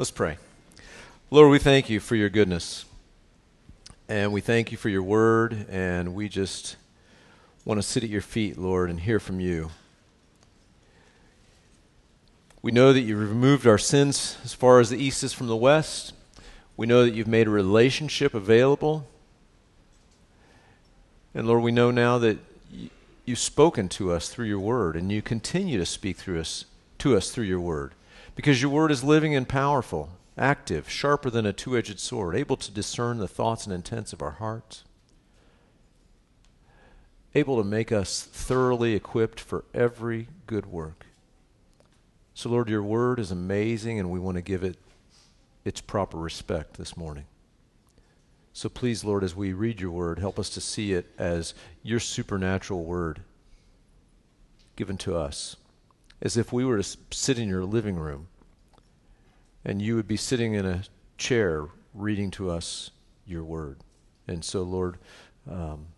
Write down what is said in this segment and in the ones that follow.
Let's pray. Lord, we thank you for your goodness. And we thank you for your word. And we just want to sit at your feet, Lord, and hear from you. We know that you've removed our sins as far as the east is from the west. We know that you've made a relationship available. And Lord, we know now that you've spoken to us through your word, and you continue to speak through us, to us through your word because your word is living and powerful, active, sharper than a two edged sword, able to discern the thoughts and intents of our hearts, able to make us thoroughly equipped for every good work. So, Lord, your word is amazing, and we want to give it its proper respect this morning. So, please, Lord, as we read your word, help us to see it as your supernatural word given to us as if we were to sit in your living room and you would be sitting in a chair reading to us your word. And so, Lord, um,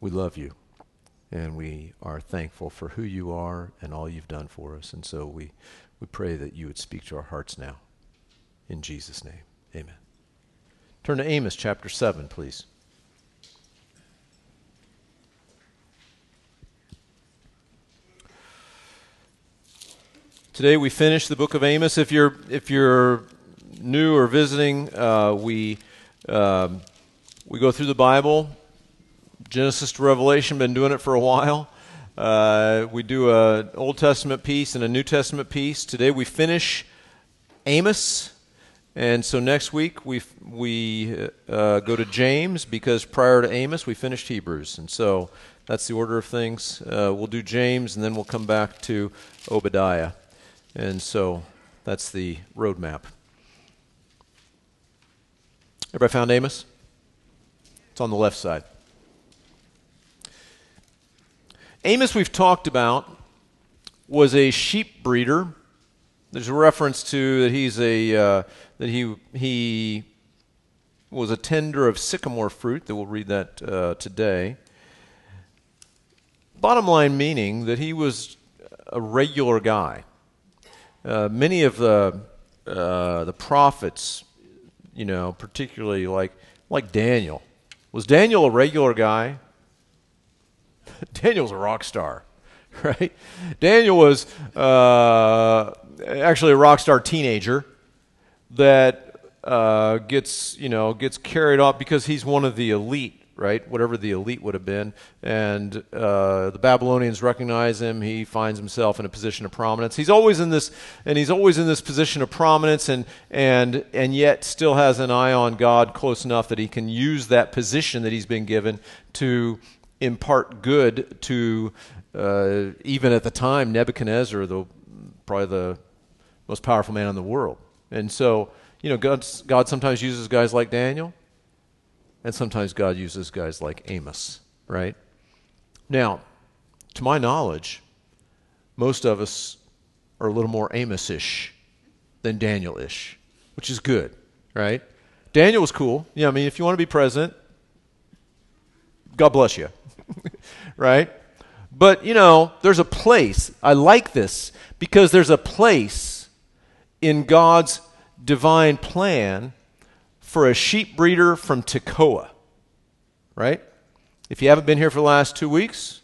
we love you and we are thankful for who you are and all you've done for us. And so we, we pray that you would speak to our hearts now. In Jesus' name, amen. Turn to Amos chapter 7, please. Today we finish the book of Amos. If you're if you're new or visiting, uh, we um, we go through the Bible, Genesis to Revelation. Been doing it for a while. Uh, we do an Old Testament piece and a New Testament piece. Today we finish Amos, and so next week we we uh, go to James because prior to Amos we finished Hebrews, and so that's the order of things. Uh, we'll do James, and then we'll come back to Obadiah. And so that's the roadmap. Everybody found Amos? It's on the left side. Amos, we've talked about, was a sheep breeder. There's a reference to that he's a uh, that he he was a tender of sycamore fruit. That we'll read that uh, today. Bottom line meaning that he was a regular guy. Uh, many of the uh, the prophets, you know, particularly like like Daniel, was Daniel a regular guy? Daniel's a rock star, right? Daniel was uh, actually a rock star teenager that uh, gets you know gets carried off because he's one of the elite right? Whatever the elite would have been. And uh, the Babylonians recognize him. He finds himself in a position of prominence. He's always in this, and he's always in this position of prominence, and and and yet still has an eye on God close enough that he can use that position that he's been given to impart good to uh, even at the time Nebuchadnezzar, the probably the most powerful man in the world. And so, you know, God, God sometimes uses guys like Daniel and sometimes God uses guys like Amos, right? Now, to my knowledge, most of us are a little more Amos ish than Daniel ish, which is good, right? Daniel was cool. Yeah, I mean, if you want to be president, God bless you, right? But, you know, there's a place. I like this because there's a place in God's divine plan for a sheep breeder from Tekoa, right? If you haven't been here for the last two weeks,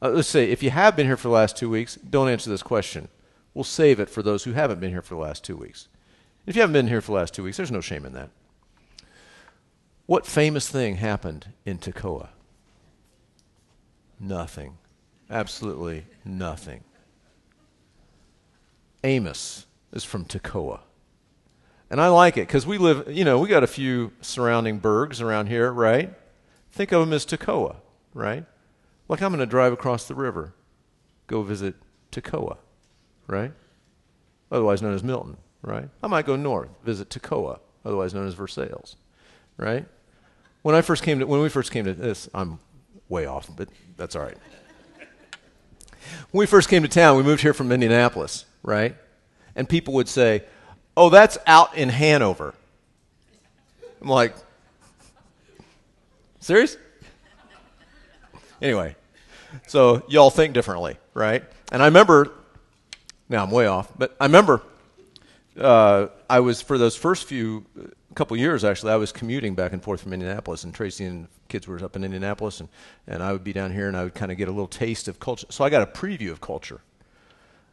uh, let's say if you have been here for the last two weeks, don't answer this question. We'll save it for those who haven't been here for the last two weeks. If you haven't been here for the last two weeks, there's no shame in that. What famous thing happened in Tekoa? Nothing. Absolutely nothing. Amos is from Tekoa. And I like it because we live, you know, we got a few surrounding burgs around here, right? Think of them as Tekoa, right? Like I'm going to drive across the river, go visit Tekoa, right? Otherwise known as Milton, right? I might go north, visit Tekoa, otherwise known as Versailles, right? When I first came to, when we first came to this, I'm way off, but that's all right. When we first came to town, we moved here from Indianapolis, right? And people would say, Oh, that's out in Hanover. I'm like, serious? Anyway, so y'all think differently, right? And I remember Now I'm way off, but I remember uh, I was for those first few couple years actually. I was commuting back and forth from Indianapolis, and Tracy and kids were up in Indianapolis, and and I would be down here, and I would kind of get a little taste of culture. So I got a preview of culture,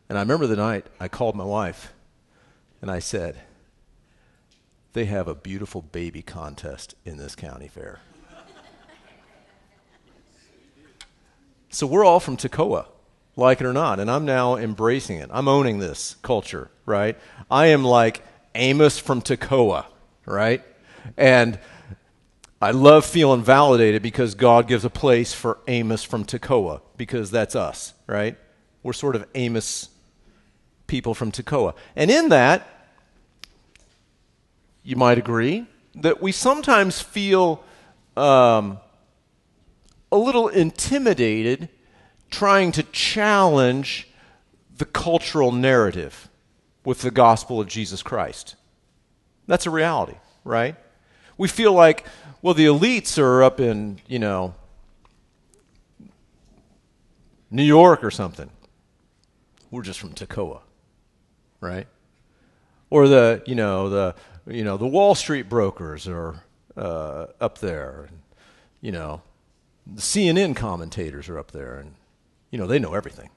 and I remember the night I called my wife, and I said, "They have a beautiful baby contest in this county fair." so we're all from Tekoa like it or not. And I'm now embracing it. I'm owning this culture, right? I am like Amos from Tekoa, right? And I love feeling validated because God gives a place for Amos from Tekoa because that's us, right? We're sort of Amos people from Tekoa. And in that, you might agree that we sometimes feel um, a little intimidated trying to challenge the cultural narrative with the gospel of Jesus Christ. That's a reality, right? We feel like, well, the elites are up in, you know, New York or something. We're just from Tekoa, right? Or the, you know, the, you know, the Wall Street brokers are uh, up there, and, you know, the CNN commentators are up there, and you know, they know everything.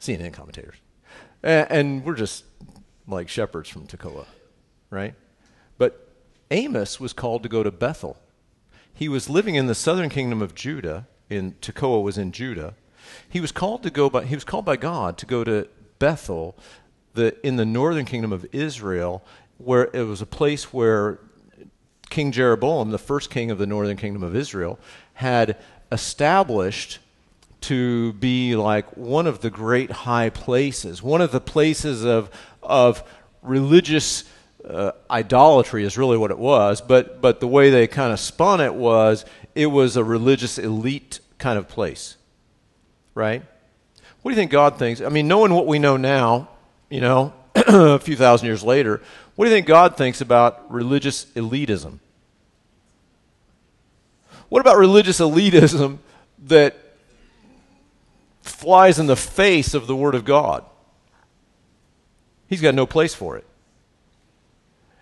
CNN commentators. And, and we're just like shepherds from Tekoa, right? But Amos was called to go to Bethel. He was living in the southern kingdom of Judah, in Tekoa was in Judah. He was called to go by he was called by God to go to Bethel, the in the northern kingdom of Israel, where it was a place where King Jeroboam, the first king of the northern kingdom of Israel, had established to be like one of the great high places, one of the places of, of religious uh, idolatry is really what it was, but, but the way they kind of spun it was it was a religious elite kind of place, right? What do you think God thinks? I mean, knowing what we know now, you know, a few thousand years later, what do you think God thinks about religious elitism? What about religious elitism that flies in the face of the Word of God. He's got no place for it.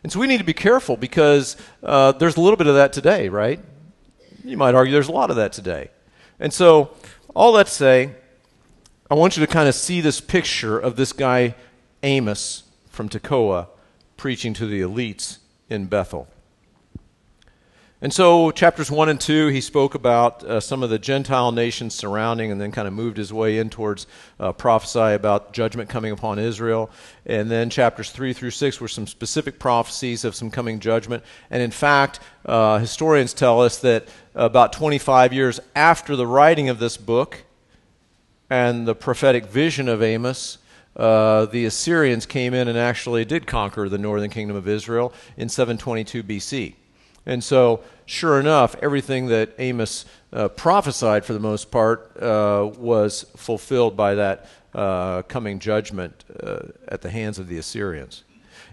And so we need to be careful because uh, there's a little bit of that today, right? You might argue there's a lot of that today. And so, all that to say, I want you to kind of see this picture of this guy, Amos from Tekoa, preaching to the elites in Bethel. And so, chapters 1 and 2, he spoke about uh, some of the Gentile nations surrounding and then kind of moved his way in towards uh, prophesy about judgment coming upon Israel. And then, chapters 3 through 6 were some specific prophecies of some coming judgment. And in fact, uh, historians tell us that about 25 years after the writing of this book and the prophetic vision of Amos, uh, the Assyrians came in and actually did conquer the northern kingdom of Israel in 722 BC. And so, sure enough, everything that Amos uh, prophesied for the most part uh, was fulfilled by that uh, coming judgment uh, at the hands of the Assyrians.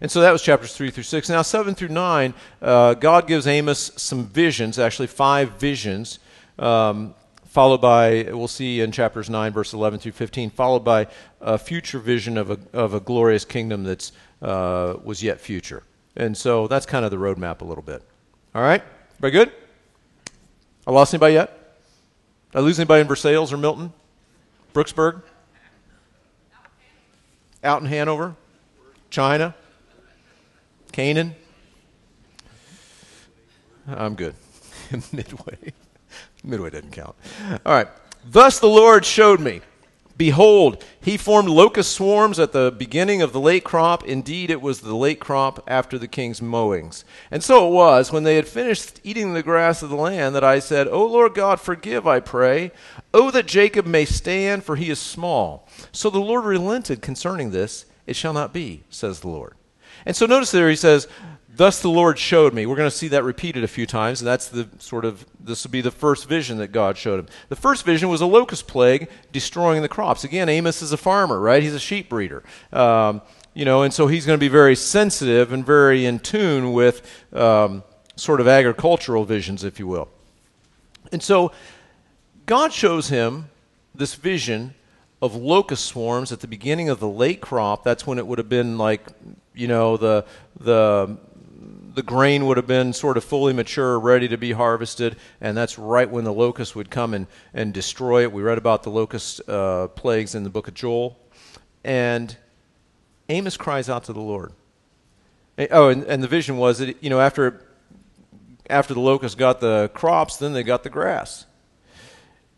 And so that was chapters 3 through 6. Now, 7 through 9, uh, God gives Amos some visions, actually, five visions. Um, followed by, we'll see in chapters 9, verse 11 through 15, followed by a future vision of a, of a glorious kingdom that uh, was yet future. And so that's kind of the roadmap a little bit. All right? Very good? I lost anybody yet? Did I lose anybody in Versailles or Milton? Brooksburg? Out in Hanover? China? Canaan? I'm good. Midway. Midway doesn't count. All right. Thus the Lord showed me Behold, he formed locust swarms at the beginning of the late crop. Indeed, it was the late crop after the king's mowings. And so it was, when they had finished eating the grass of the land, that I said, O Lord God, forgive, I pray. Oh, that Jacob may stand, for he is small. So the Lord relented concerning this. It shall not be, says the Lord. And so notice there he says, Thus the Lord showed me. We're going to see that repeated a few times, and that's the sort of, this will be the first vision that God showed him. The first vision was a locust plague destroying the crops. Again, Amos is a farmer, right? He's a sheep breeder. Um, you know, and so he's going to be very sensitive and very in tune with um, sort of agricultural visions, if you will. And so God shows him this vision of locust swarms at the beginning of the late crop. That's when it would have been like, you know, the the the grain would have been sort of fully mature, ready to be harvested, and that's right when the locust would come and, and destroy it. We read about the locust uh, plagues in the book of Joel. And Amos cries out to the Lord. Oh, and, and the vision was that, you know, after, after the locusts got the crops, then they got the grass.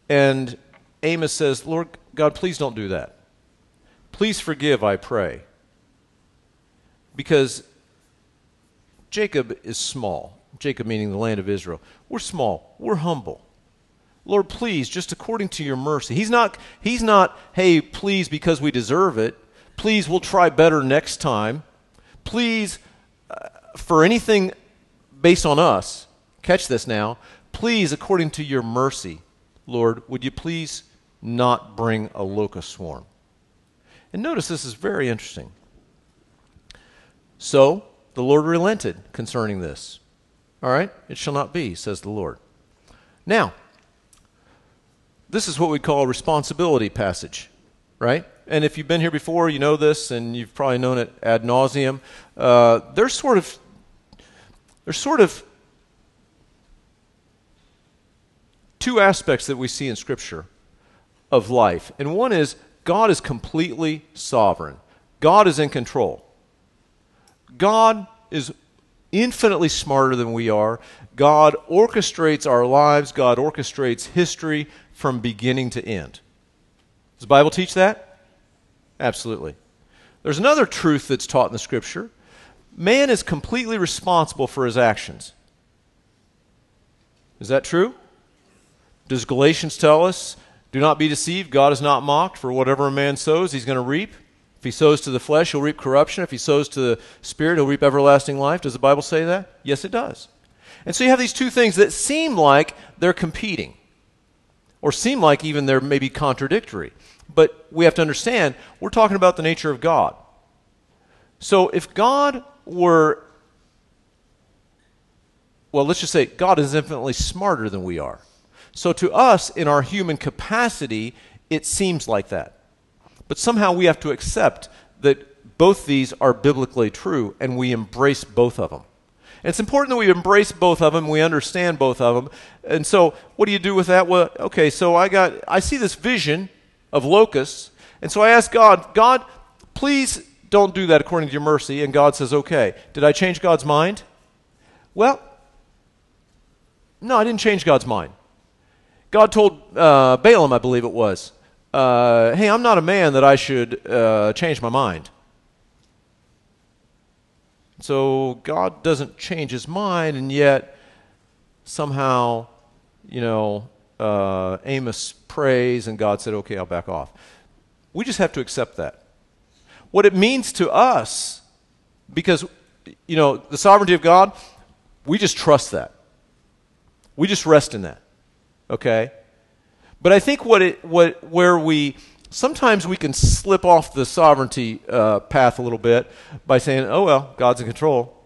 And Amos says, Lord God, please don't do that. Please forgive, I pray. Because Jacob is small. Jacob meaning the land of Israel. We're small. We're humble. Lord, please, just according to your mercy. He's not, he's not, hey, please, because we deserve it. Please, we'll try better next time. Please, uh, for anything based on us, catch this now. Please, according to your mercy, Lord, would you please not bring a locust swarm? And notice this is very interesting. So, the Lord relented concerning this. All right? It shall not be, says the Lord. Now, this is what we call a responsibility passage, right? And if you've been here before, you know this, and you've probably known it ad nauseum. Uh, there's sort of, there's sort of two aspects that we see in Scripture of life, and one is God is completely sovereign. God is in control. God is infinitely smarter than we are. God orchestrates our lives, God orchestrates history from beginning to end. Does the Bible teach that? Absolutely. There's another truth that's taught in the Scripture man is completely responsible for his actions. Is that true? Does Galatians tell us, do not be deceived, God is not mocked, for whatever a man sows, he's going to reap? If he sows to the flesh, he'll reap corruption. If he sows to the spirit, he'll reap everlasting life. Does the Bible say that? Yes, it does. And so you have these two things that seem like they're competing, or seem like even they're maybe contradictory. But we have to understand we're talking about the nature of God. So if God were, well, let's just say God is infinitely smarter than we are. So to us, in our human capacity, it seems like that. But somehow we have to accept that both these are biblically true and we embrace both of them. And it's important that we embrace both of them, we understand both of them. And so, what do you do with that? Well, okay, so I got I see this vision of locusts, and so I ask God, God, please don't do that according to your mercy. And God says, okay. Did I change God's mind? Well, no, I didn't change God's mind. God told uh, Balaam, I believe it was, uh, hey, I'm not a man that I should uh, change my mind. So God doesn't change his mind, and yet somehow, you know, uh, Amos prays, and God said, okay, I'll back off. We just have to accept that. What it means to us, because, you know, the sovereignty of God, we just trust that. We just rest in that. Okay? But I think what it, what, where we sometimes we can slip off the sovereignty uh, path a little bit by saying, oh, well, God's in control.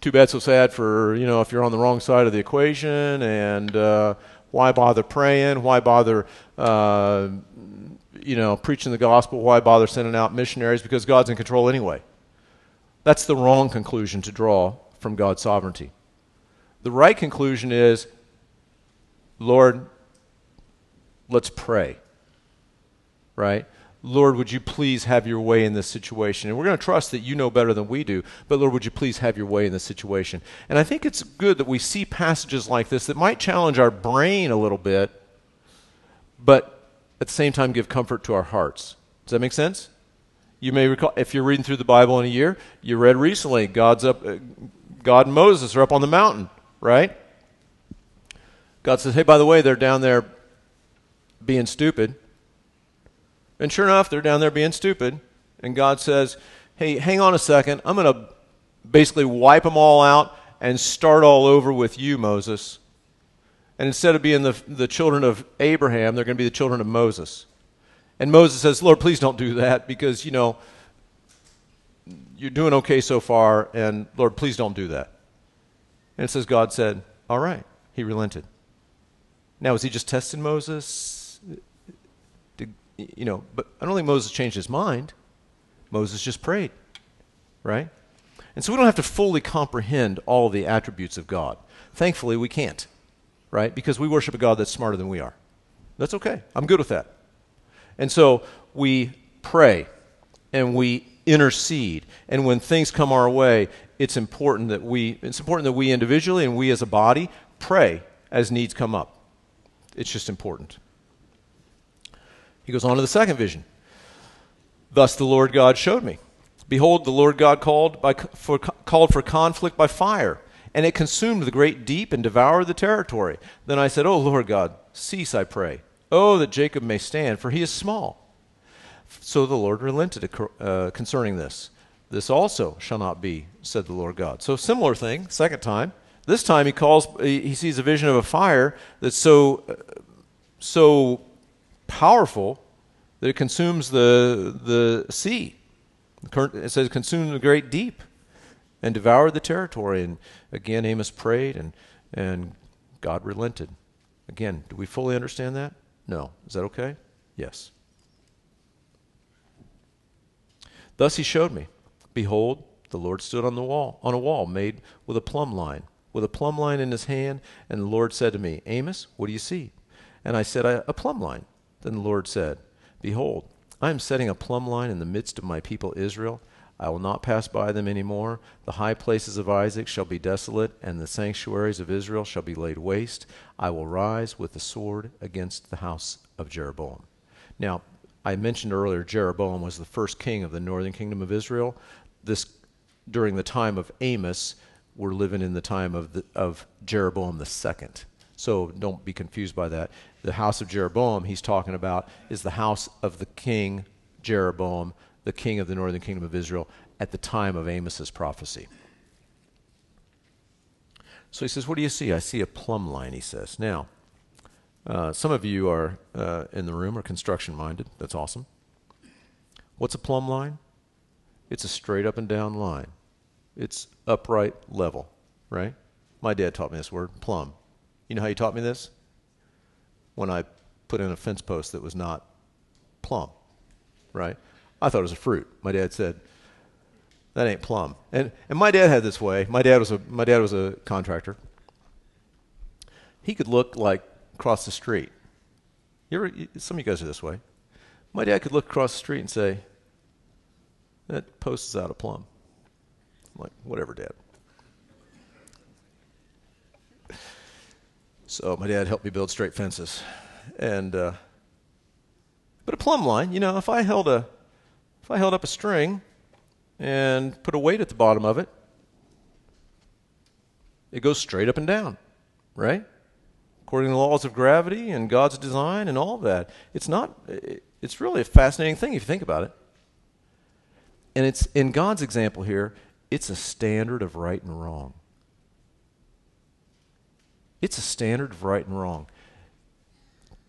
Too bad, so sad for, you know, if you're on the wrong side of the equation and uh, why bother praying? Why bother, uh, you know, preaching the gospel? Why bother sending out missionaries? Because God's in control anyway. That's the wrong conclusion to draw from God's sovereignty. The right conclusion is Lord, let's pray. Right? Lord, would you please have your way in this situation? And we're going to trust that you know better than we do, but Lord, would you please have your way in this situation? And I think it's good that we see passages like this that might challenge our brain a little bit, but at the same time give comfort to our hearts. Does that make sense? You may recall, if you're reading through the Bible in a year, you read recently, God's up, uh, God and Moses are up on the mountain, right? God says, hey, by the way, they're down there being stupid. And sure enough, they're down there being stupid. And God says, hey, hang on a second. I'm going to basically wipe them all out and start all over with you, Moses. And instead of being the, the children of Abraham, they're going to be the children of Moses. And Moses says, Lord, please don't do that because, you know, you're doing okay so far, and Lord, please don't do that. And it says, God said, All right. He relented. Now, was he just testing Moses? Did, you know, but I don't think Moses changed his mind. Moses just prayed, right? And so we don't have to fully comprehend all the attributes of God. Thankfully, we can't, right? Because we worship a God that's smarter than we are. That's okay. I'm good with that. And so we pray and we intercede. And when things come our way, it's important that we it's important that we individually and we as a body pray as needs come up. It's just important. He goes on to the second vision. Thus the Lord God showed me. Behold, the Lord God called, by, for, called for conflict by fire, and it consumed the great deep and devoured the territory. Then I said, O Lord God, cease, I pray. Oh, that Jacob may stand, for he is small. So the Lord relented uh, concerning this. This also shall not be, said the Lord God. So, similar thing, second time. This time he calls, he sees a vision of a fire that's so, so powerful that it consumes the, the sea. It says, consumed the great deep and devoured the territory. And again, Amos prayed and, and God relented. Again, do we fully understand that? No. Is that okay? Yes. Thus he showed me. Behold, the Lord stood on the wall, on a wall made with a plumb line, with a plumb line in his hand, and the Lord said to me, Amos, what do you see? And I said, A plumb line. Then the Lord said, Behold, I am setting a plumb line in the midst of my people Israel. I will not pass by them any more. The high places of Isaac shall be desolate, and the sanctuaries of Israel shall be laid waste. I will rise with the sword against the house of Jeroboam. Now, I mentioned earlier Jeroboam was the first king of the northern kingdom of Israel. This during the time of Amos, we're living in the time of the, of Jeroboam the second. So don't be confused by that. The house of Jeroboam he's talking about is the house of the king Jeroboam, the king of the northern kingdom of Israel at the time of Amos's prophecy. So he says, What do you see? I see a plumb line, he says. Now, uh, some of you are uh, in the room are construction minded. That's awesome. What's a plumb line? It's a straight up and down line. It's upright level, right? My dad taught me this word, plumb. You know how he taught me this? When I put in a fence post that was not plumb, right? I thought it was a fruit. My dad said, "That ain't plumb." And and my dad had this way. My dad was a my dad was a contractor. He could look like across the street. You ever, some of you guys are this way. My dad could look across the street and say, that post is out of plumb. I'm like, whatever, Dad. So my dad helped me build straight fences, and uh, but a plumb line, you know, if I held a if I held up a string and put a weight at the bottom of it, it goes straight up and down, right? according to the laws of gravity and God's design and all that. It's not, it's really a fascinating thing if you think about it. And it's in God's example here, it's a standard of right and wrong. It's a standard of right and wrong.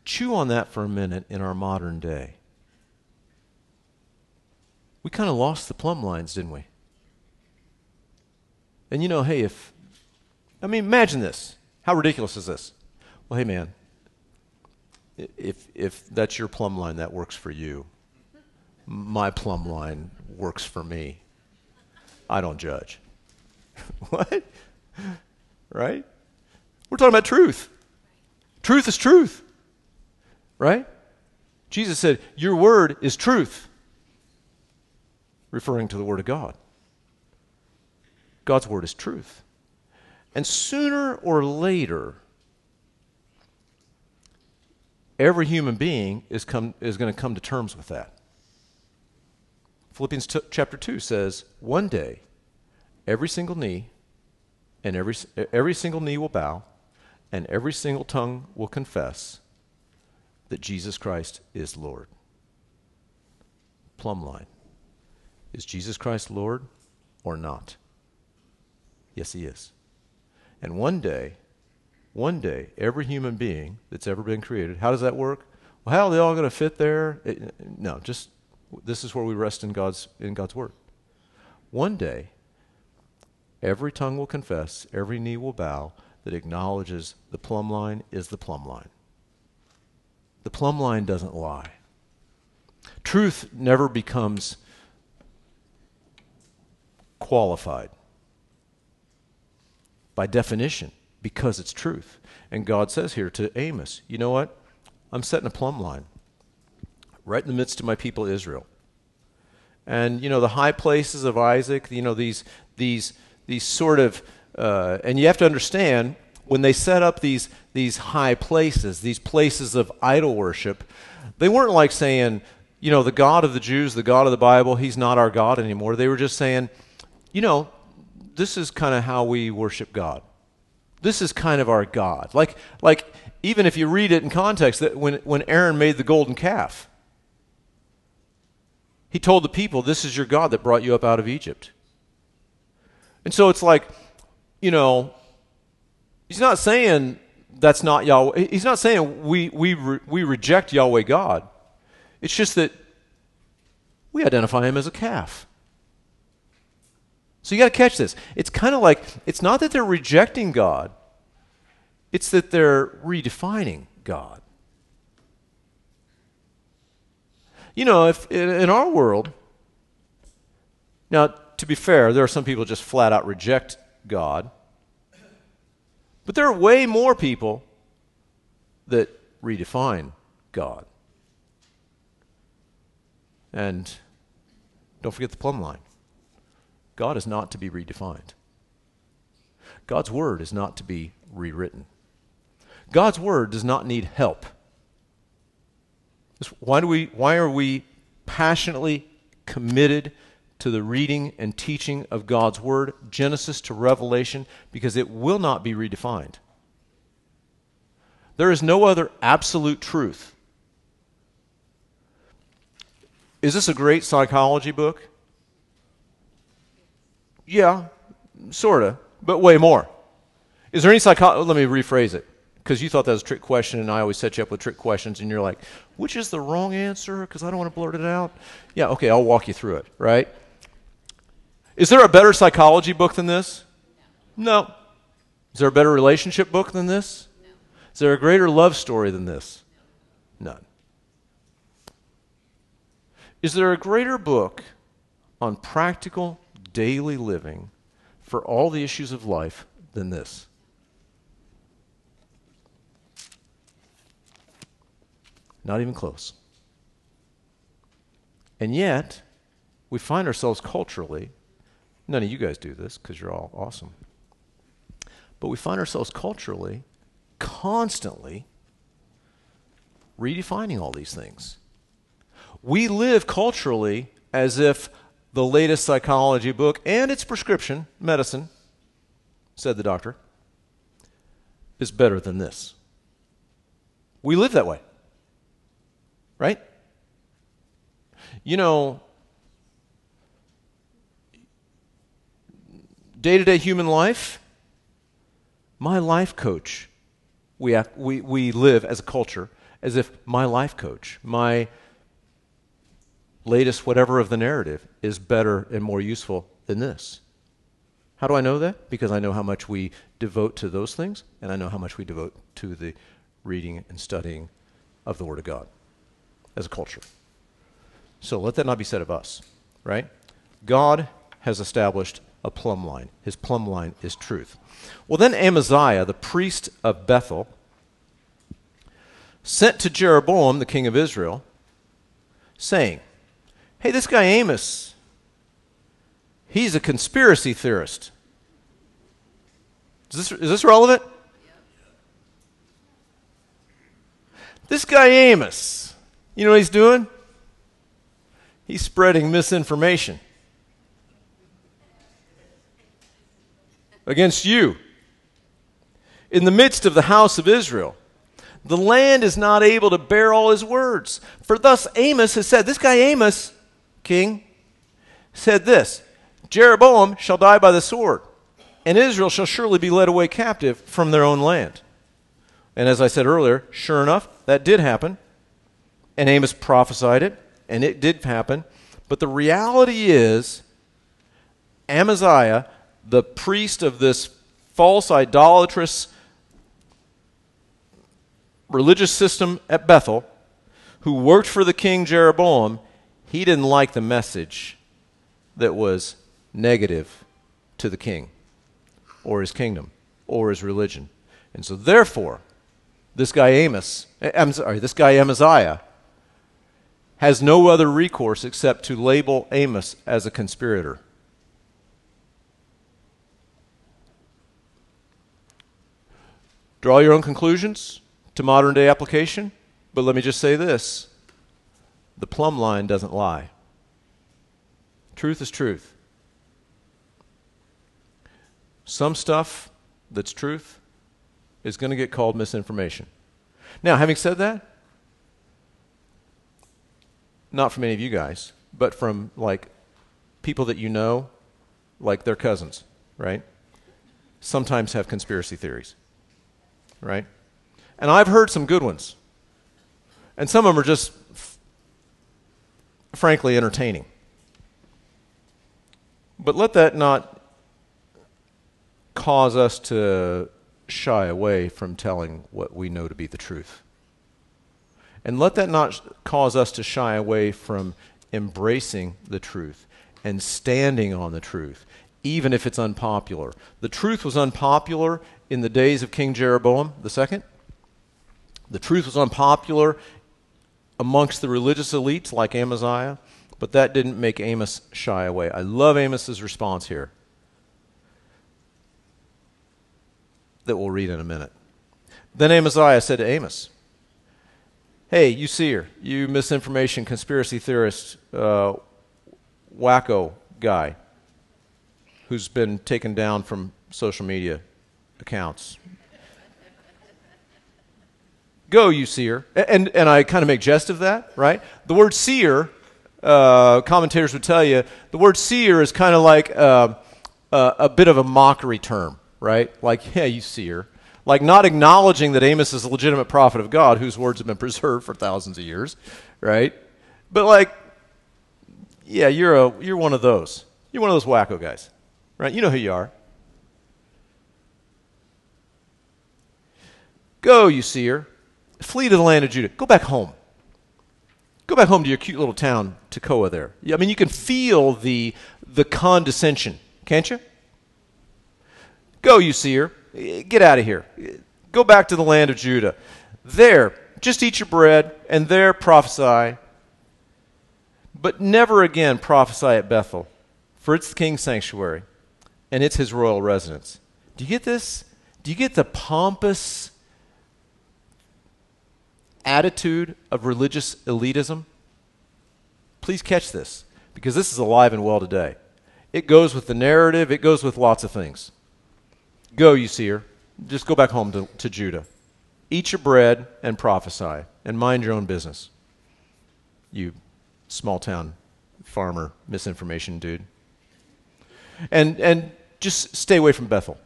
Chew on that for a minute in our modern day. We kind of lost the plumb lines, didn't we? And you know, hey, if, I mean, imagine this. How ridiculous is this? Well, hey, man, if, if that's your plumb line, that works for you. My plumb line works for me. I don't judge. what? Right? We're talking about truth. Truth is truth. Right? Jesus said, Your word is truth, referring to the word of God. God's word is truth. And sooner or later, Every human being is, come, is going to come to terms with that. Philippians t- chapter 2 says, One day, every single knee and every, every single knee will bow, and every single tongue will confess that Jesus Christ is Lord. Plumb line. Is Jesus Christ Lord or not? Yes, he is. And one day, one day, every human being that's ever been created, how does that work? Well, how are they all going to fit there? It, no, just this is where we rest in God's in God's word. One day, every tongue will confess, every knee will bow that acknowledges the plumb line is the plumb line. The plumb line doesn't lie. Truth never becomes qualified by definition because it's truth. And God says here to Amos, you know what? I'm setting a plumb line right in the midst of my people Israel. And you know the high places of Isaac, you know these these these sort of uh, and you have to understand when they set up these these high places, these places of idol worship, they weren't like saying, you know, the God of the Jews, the God of the Bible, he's not our God anymore. They were just saying, you know, this is kind of how we worship God. This is kind of our God. Like like even if you read it in context that when when Aaron made the golden calf, he told the people, This is your God that brought you up out of Egypt. And so it's like, you know, he's not saying that's not Yahweh. He's not saying we, we, re, we reject Yahweh God. It's just that we identify him as a calf. So you got to catch this. It's kind of like, it's not that they're rejecting God, it's that they're redefining God. You know, if in our world, now to be fair, there are some people just flat out reject God. But there are way more people that redefine God. And don't forget the plumb line God is not to be redefined, God's word is not to be rewritten. God's word does not need help. Why, do we, why are we passionately committed to the reading and teaching of God's Word, Genesis to Revelation? Because it will not be redefined. There is no other absolute truth. Is this a great psychology book? Yeah, sort of, but way more. Is there any psychology? Let me rephrase it because you thought that was a trick question, and I always set you up with trick questions, and you're like, which is the wrong answer? Because I don't want to blurt it out. Yeah, okay, I'll walk you through it, right? Is there a better psychology book than this? No. Is there a better relationship book than this? No. Is there a greater love story than this? None. Is there a greater book on practical daily living for all the issues of life than this? Not even close. And yet, we find ourselves culturally, none of you guys do this because you're all awesome, but we find ourselves culturally constantly redefining all these things. We live culturally as if the latest psychology book and its prescription, medicine, said the doctor, is better than this. We live that way. Right? You know, day to day human life, my life coach, we, have, we, we live as a culture as if my life coach, my latest whatever of the narrative, is better and more useful than this. How do I know that? Because I know how much we devote to those things, and I know how much we devote to the reading and studying of the Word of God as a culture. So let that not be said of us, right? God has established a plumb line. His plumb line is truth. Well, then Amaziah, the priest of Bethel, sent to Jeroboam, the king of Israel, saying, Hey, this guy Amos, he's a conspiracy theorist. Is this, is this relevant? This guy Amos, you know what he's doing? He's spreading misinformation against you. In the midst of the house of Israel, the land is not able to bear all his words. For thus Amos has said, this guy Amos, king, said this Jeroboam shall die by the sword, and Israel shall surely be led away captive from their own land. And as I said earlier, sure enough, that did happen. And Amos prophesied it, and it did happen. But the reality is, Amaziah, the priest of this false, idolatrous religious system at Bethel, who worked for the king Jeroboam, he didn't like the message that was negative to the king or his kingdom or his religion. And so, therefore, this guy Amos, eh, I'm sorry, this guy Amaziah has no other recourse except to label Amos as a conspirator. Draw your own conclusions to modern day application, but let me just say this the plumb line doesn't lie. Truth is truth. Some stuff that's truth is going to get called misinformation. Now, having said that, not from any of you guys, but from like people that you know, like their cousins, right? Sometimes have conspiracy theories, right? And I've heard some good ones. And some of them are just f- frankly entertaining. But let that not cause us to shy away from telling what we know to be the truth. And let that not cause us to shy away from embracing the truth and standing on the truth, even if it's unpopular. The truth was unpopular in the days of King Jeroboam II. The truth was unpopular amongst the religious elites like Amaziah, but that didn't make Amos shy away. I love Amos's response here that we'll read in a minute. Then Amaziah said to Amos, Hey, you seer, you misinformation conspiracy theorist, uh, wacko guy who's been taken down from social media accounts. Go, you seer. And, and I kind of make jest of that, right? The word seer, uh, commentators would tell you, the word seer is kind of like uh, a bit of a mockery term, right? Like, yeah, you seer like not acknowledging that Amos is a legitimate prophet of God whose words have been preserved for thousands of years, right? But like, yeah, you're a you're one of those. You're one of those wacko guys, right? You know who you are. Go, you seer, flee to the land of Judah. Go back home. Go back home to your cute little town, Tekoa. There, I mean, you can feel the the condescension, can't you? Go, you seer, Get out of here. Go back to the land of Judah. There, just eat your bread, and there prophesy. But never again prophesy at Bethel, for it's the king's sanctuary, and it's his royal residence. Do you get this? Do you get the pompous attitude of religious elitism? Please catch this, because this is alive and well today. It goes with the narrative, it goes with lots of things. Go, you seer. Just go back home to, to Judah. Eat your bread and prophesy, and mind your own business. You small town farmer misinformation dude. And, and just stay away from Bethel.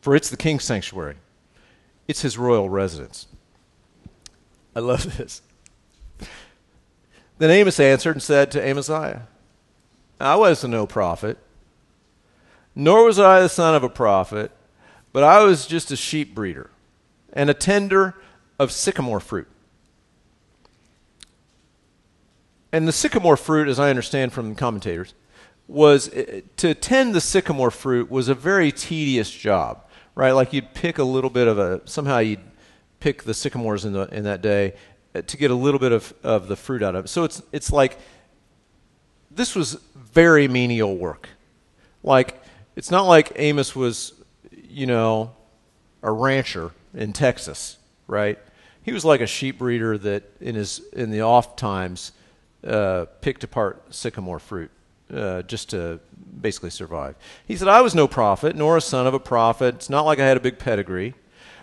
For it's the king's sanctuary, it's his royal residence. I love this. Then Amos answered and said to Amaziah, I was a no prophet nor was I the son of a prophet, but I was just a sheep breeder and a tender of sycamore fruit. And the sycamore fruit, as I understand from the commentators, was eh, to tend the sycamore fruit was a very tedious job, right? Like you'd pick a little bit of a somehow you'd pick the sycamores in the in that day eh, to get a little bit of, of the fruit out of it. So it's it's like this was very menial work. Like it's not like Amos was, you know, a rancher in Texas, right? He was like a sheep breeder that in his in the off times uh, picked apart sycamore fruit uh, just to basically survive. He said, "I was no prophet, nor a son of a prophet. It's not like I had a big pedigree,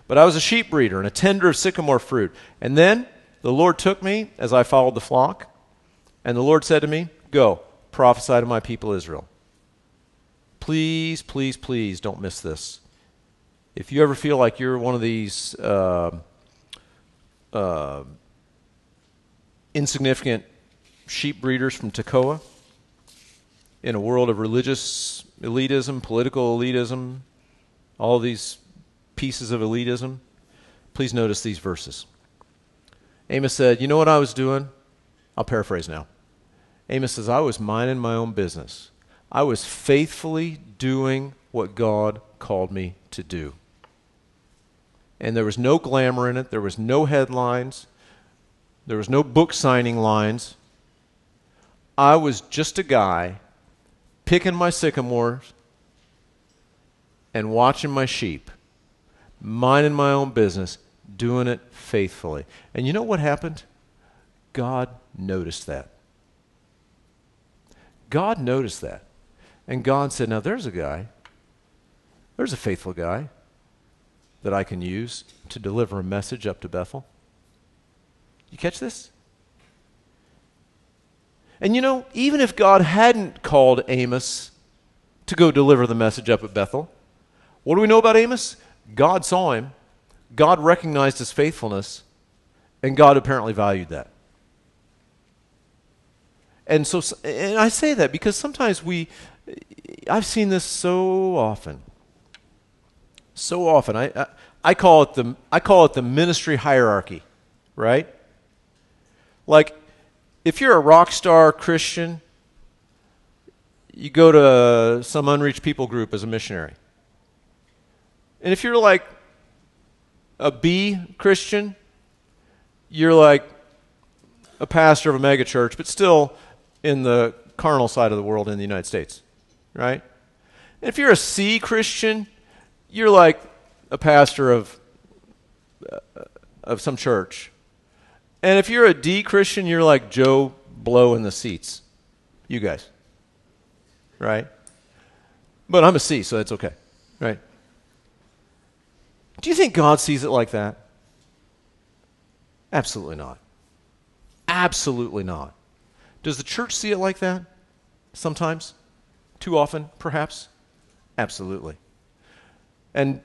but I was a sheep breeder and a tender of sycamore fruit. And then the Lord took me as I followed the flock, and the Lord said to me, "Go, prophesy to my people Israel." Please, please, please don't miss this. If you ever feel like you're one of these uh, uh, insignificant sheep breeders from Tekoa in a world of religious elitism, political elitism, all these pieces of elitism, please notice these verses. Amos said, You know what I was doing? I'll paraphrase now. Amos says, I was minding my own business. I was faithfully doing what God called me to do. And there was no glamour in it, there was no headlines, there was no book signing lines. I was just a guy picking my sycamores and watching my sheep, minding my own business, doing it faithfully. And you know what happened? God noticed that. God noticed that. And God said, Now there's a guy, there's a faithful guy that I can use to deliver a message up to Bethel. You catch this? And you know, even if God hadn't called Amos to go deliver the message up at Bethel, what do we know about Amos? God saw him, God recognized his faithfulness, and God apparently valued that. And so, and I say that because sometimes we, I've seen this so often. So often. I, I, I, call it the, I call it the ministry hierarchy, right? Like, if you're a rock star Christian, you go to some unreached people group as a missionary. And if you're like a B Christian, you're like a pastor of a megachurch, but still in the carnal side of the world in the United States, right? If you're a C Christian, you're like a pastor of, uh, of some church. And if you're a D Christian, you're like Joe Blow in the seats. You guys. Right? But I'm a C, so that's okay. Right? Do you think God sees it like that? Absolutely not. Absolutely not. Does the church see it like that? Sometimes? Too often, perhaps? Absolutely. And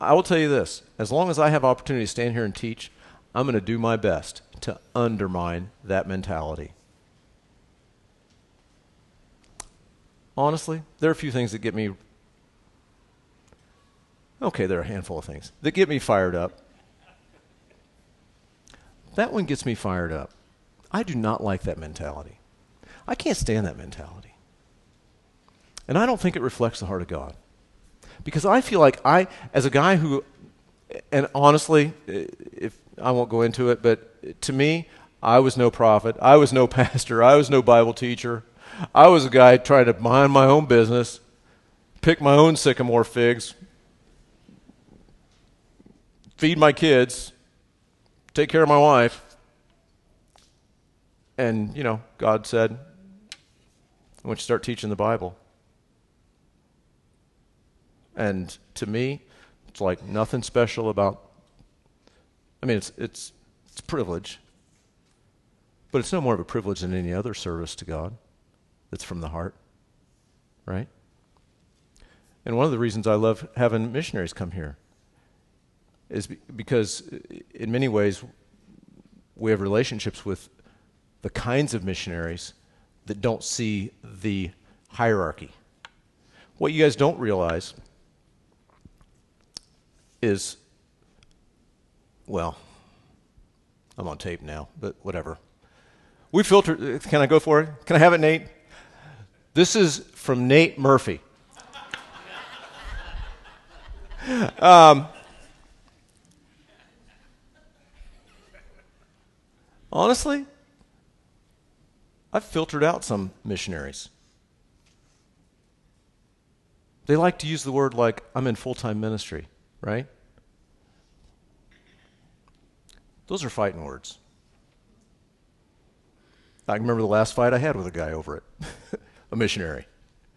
I will tell you this as long as I have opportunity to stand here and teach, I'm going to do my best to undermine that mentality. Honestly, there are a few things that get me. Okay, there are a handful of things that get me fired up. That one gets me fired up. I do not like that mentality. I can't stand that mentality. And I don't think it reflects the heart of God. Because I feel like I, as a guy who, and honestly, if I won't go into it, but to me, I was no prophet. I was no pastor. I was no Bible teacher. I was a guy trying to mind my own business, pick my own sycamore figs, feed my kids, take care of my wife. And, you know, God said, I want you to start teaching the Bible. And to me, it's like nothing special about I mean, it's, it's, it's privilege, but it's no more of a privilege than any other service to God that's from the heart, right? And one of the reasons I love having missionaries come here is because, in many ways, we have relationships with the kinds of missionaries that don't see the hierarchy. What you guys don't realize is well, I'm on tape now, but whatever. We filter. Can I go for it? Can I have it, Nate? This is from Nate Murphy. um, honestly, I've filtered out some missionaries. They like to use the word like, I'm in full time ministry, right? Those are fighting words. I remember the last fight I had with a guy over it, a missionary,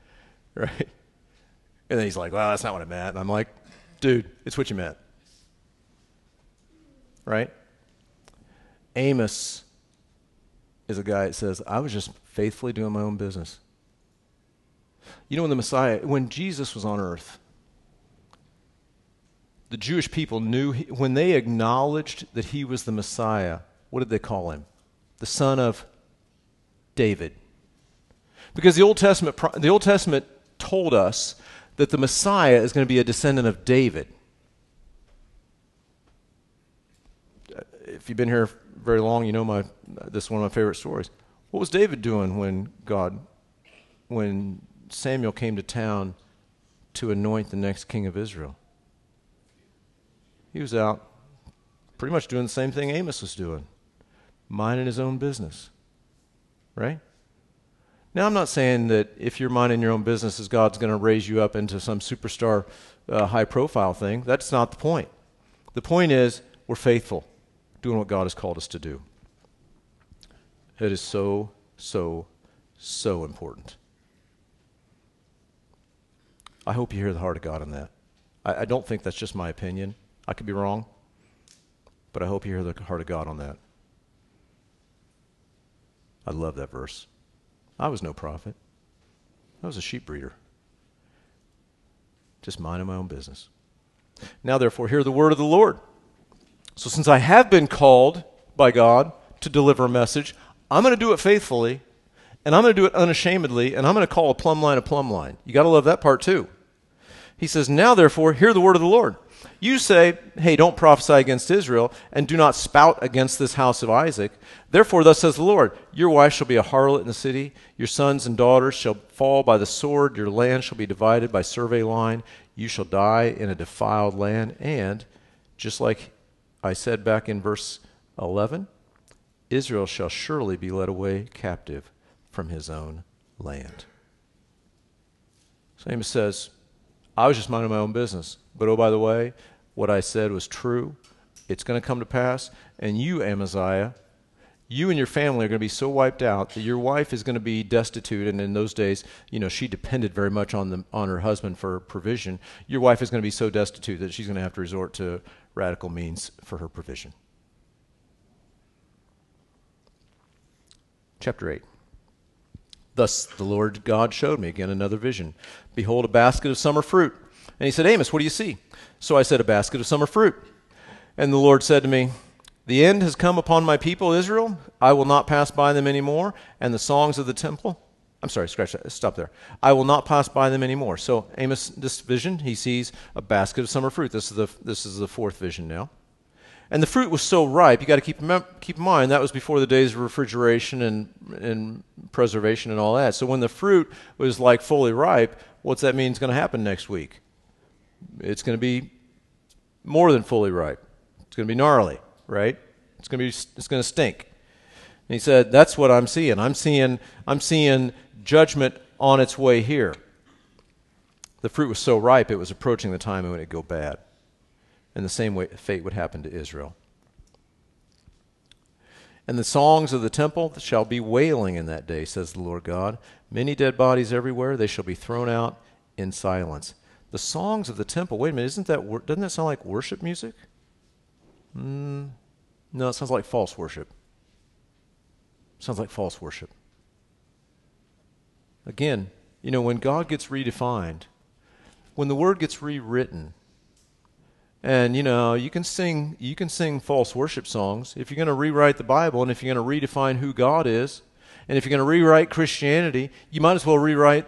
right? And then he's like, well, that's not what I meant. And I'm like, dude, it's what you meant. Right? Amos is a guy that says, I was just faithfully doing my own business. You know, when the Messiah, when Jesus was on earth, the Jewish people knew, he, when they acknowledged that he was the Messiah, what did they call him? The son of David. Because the Old Testament, the Old Testament told us that the Messiah is going to be a descendant of David. Uh, if you've been here very long, you know my this is one of my favorite stories. What was David doing when God, when Samuel came to town to anoint the next king of Israel? He was out pretty much doing the same thing Amos was doing, minding his own business. Right? Now, I'm not saying that if you're minding your own business, God's going to raise you up into some superstar, uh, high profile thing. That's not the point. The point is, we're faithful, doing what God has called us to do. It is so, so, so important. I hope you hear the heart of God in that. I, I don't think that's just my opinion. I could be wrong, but I hope you hear the heart of God on that. I love that verse. I was no prophet. I was a sheep breeder. Just minding my own business. Now, therefore, hear the word of the Lord. So, since I have been called by God to deliver a message, I'm going to do it faithfully, and I'm going to do it unashamedly, and I'm going to call a plumb line a plumb line. You got to love that part too. He says, Now, therefore, hear the word of the Lord. You say, Hey, don't prophesy against Israel, and do not spout against this house of Isaac. Therefore, thus says the Lord Your wife shall be a harlot in the city, your sons and daughters shall fall by the sword, your land shall be divided by survey line, you shall die in a defiled land, and, just like I said back in verse 11, Israel shall surely be led away captive from his own land. So Amos says, I was just minding my own business. But oh, by the way, what I said was true. It's going to come to pass. And you, Amaziah, you and your family are going to be so wiped out that your wife is going to be destitute. And in those days, you know, she depended very much on, the, on her husband for provision. Your wife is going to be so destitute that she's going to have to resort to radical means for her provision. Chapter 8. Thus the Lord God showed me again another vision. Behold, a basket of summer fruit. And he said, Amos, what do you see? So I said, A basket of summer fruit. And the Lord said to me, The end has come upon my people Israel. I will not pass by them anymore. And the songs of the temple. I'm sorry, scratch that. Stop there. I will not pass by them anymore. So Amos, this vision, he sees a basket of summer fruit. This is the, this is the fourth vision now. And the fruit was so ripe, you got to keep, keep in mind that was before the days of refrigeration and, and preservation and all that. So when the fruit was like fully ripe, what's that mean is going to happen next week? It's going to be more than fully ripe. It's going to be gnarly, right? It's going to be it's going to stink. And he said, "That's what I'm seeing. I'm seeing I'm seeing judgment on its way here." The fruit was so ripe, it was approaching the time when it would go bad and the same way, fate would happen to Israel. And the songs of the temple shall be wailing in that day, says the Lord God. Many dead bodies everywhere, they shall be thrown out in silence. The songs of the temple, wait a minute, isn't that, doesn't that sound like worship music? Mm, no, it sounds like false worship. Sounds like false worship. Again, you know, when God gets redefined, when the word gets rewritten, and you know, you can sing you can sing false worship songs if you're going to rewrite the Bible and if you're going to redefine who God is, and if you're going to rewrite Christianity, you might as well rewrite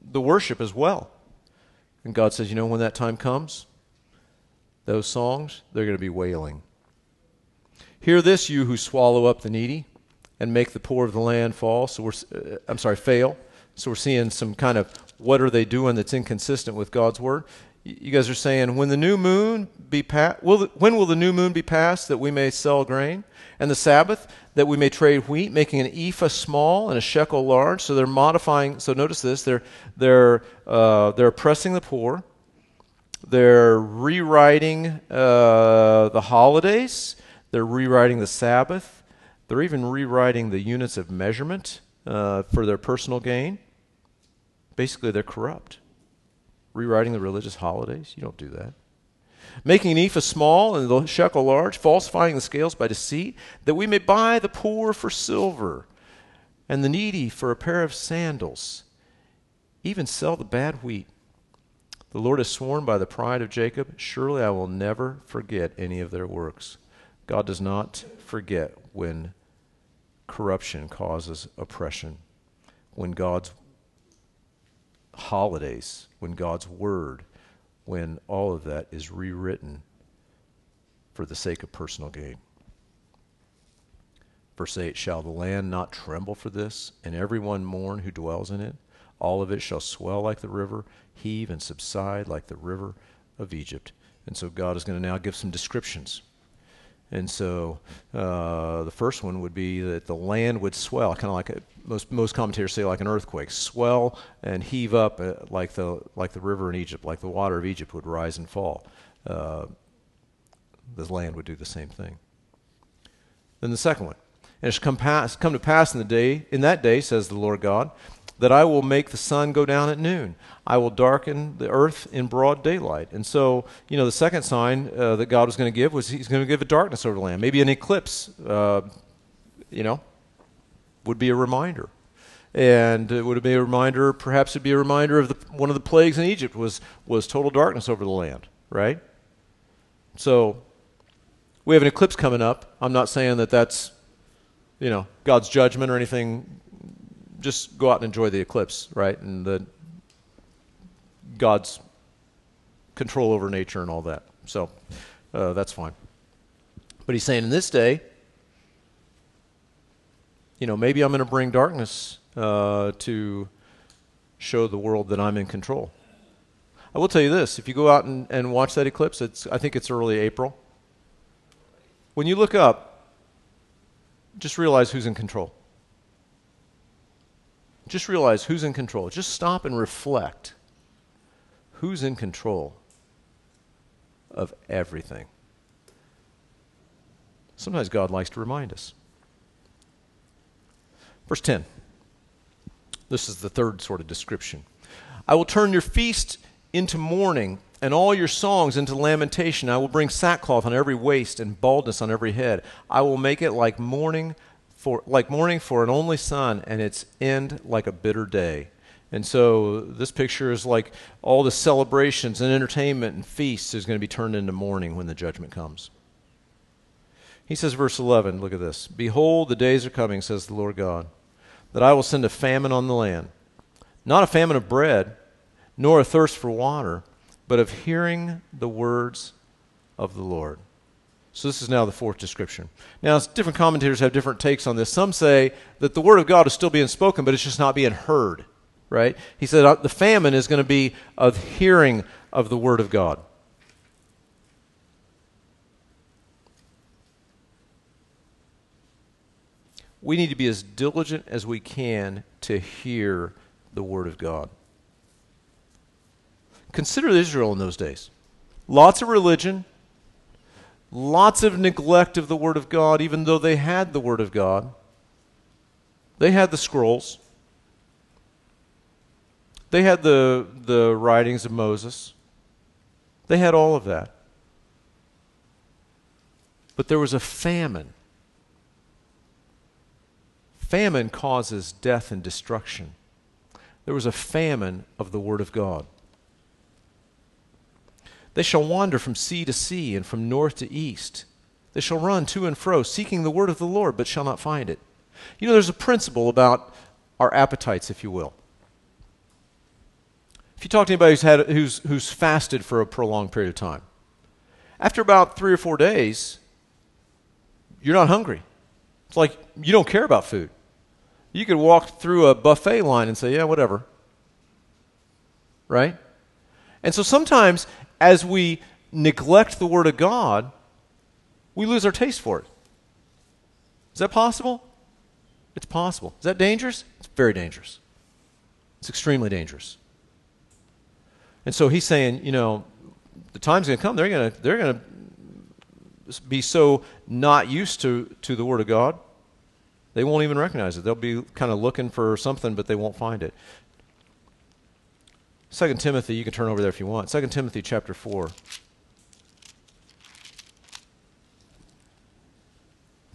the worship as well. And God says, you know, when that time comes, those songs, they're going to be wailing. Hear this, you who swallow up the needy and make the poor of the land fall. So we're, uh, I'm sorry, fail. So we're seeing some kind of what are they doing that's inconsistent with God's word you guys are saying when the new moon be passed will the, when will the new moon be passed that we may sell grain? And the sabbath that we may trade wheat making an ephah small and a shekel large. So they're modifying so notice this they're they're uh, they're oppressing the poor. They're rewriting uh, the holidays. They're rewriting the sabbath. They're even rewriting the units of measurement uh, for their personal gain. Basically they're corrupt rewriting the religious holidays. You don't do that. Making an ephah small and the shekel large, falsifying the scales by deceit, that we may buy the poor for silver and the needy for a pair of sandals, even sell the bad wheat. The Lord has sworn by the pride of Jacob, surely I will never forget any of their works. God does not forget when corruption causes oppression, when God's holidays, when God's Word, when all of that is rewritten for the sake of personal gain. Verse 8 Shall the land not tremble for this, and everyone mourn who dwells in it? All of it shall swell like the river, heave and subside like the river of Egypt. And so God is going to now give some descriptions. And so uh, the first one would be that the land would swell, kind of like a, most most commentators say, like an earthquake, swell and heave up uh, like the like the river in Egypt, like the water of Egypt would rise and fall. Uh, the land would do the same thing. Then the second one, and it shall come, pass, come to pass in the day in that day, says the Lord God, that I will make the sun go down at noon. I will darken the earth in broad daylight. And so, you know, the second sign uh, that God was going to give was He's going to give a darkness over the land. Maybe an eclipse, uh, you know, would be a reminder. And it would be a reminder, perhaps it'd be a reminder of the, one of the plagues in Egypt was, was total darkness over the land, right? So we have an eclipse coming up. I'm not saying that that's, you know, God's judgment or anything. Just go out and enjoy the eclipse, right? And the God's control over nature and all that. So uh, that's fine. But he's saying in this day, you know, maybe I'm going to bring darkness uh, to show the world that I'm in control. I will tell you this: if you go out and, and watch that eclipse, it's I think it's early April. When you look up, just realize who's in control. Just realize who's in control. Just stop and reflect. Who's in control of everything? Sometimes God likes to remind us. Verse 10. This is the third sort of description. I will turn your feast into mourning and all your songs into lamentation. I will bring sackcloth on every waist and baldness on every head. I will make it like mourning for like mourning for an only son and its end like a bitter day. And so this picture is like all the celebrations and entertainment and feasts is going to be turned into mourning when the judgment comes. He says verse 11, look at this. Behold the days are coming says the Lord God that I will send a famine on the land, not a famine of bread, nor a thirst for water, but of hearing the words of the Lord. So this is now the fourth description. Now, different commentators have different takes on this. Some say that the word of God is still being spoken, but it's just not being heard, right? He said uh, the famine is going to be of hearing of the word of God. we need to be as diligent as we can to hear the Word of God. Consider Israel in those days. Lots of religion, lots of neglect of the Word of God, even though they had the Word of God. They had the scrolls, they had the, the writings of Moses, they had all of that. But there was a famine Famine causes death and destruction. There was a famine of the Word of God. They shall wander from sea to sea and from north to east. They shall run to and fro, seeking the word of the Lord, but shall not find it. You know, there's a principle about our appetites, if you will. If you talk to anybody who's, had, who's, who's fasted for a prolonged period of time, after about three or four days, you're not hungry. It's like you don't care about food. You could walk through a buffet line and say, yeah, whatever. Right? And so sometimes, as we neglect the Word of God, we lose our taste for it. Is that possible? It's possible. Is that dangerous? It's very dangerous. It's extremely dangerous. And so he's saying, you know, the time's going to come. They're going to they're going to be so not used to to the Word of God they won't even recognize it. They'll be kind of looking for something, but they won't find it. Second Timothy, you can turn over there if you want. Second Timothy chapter four.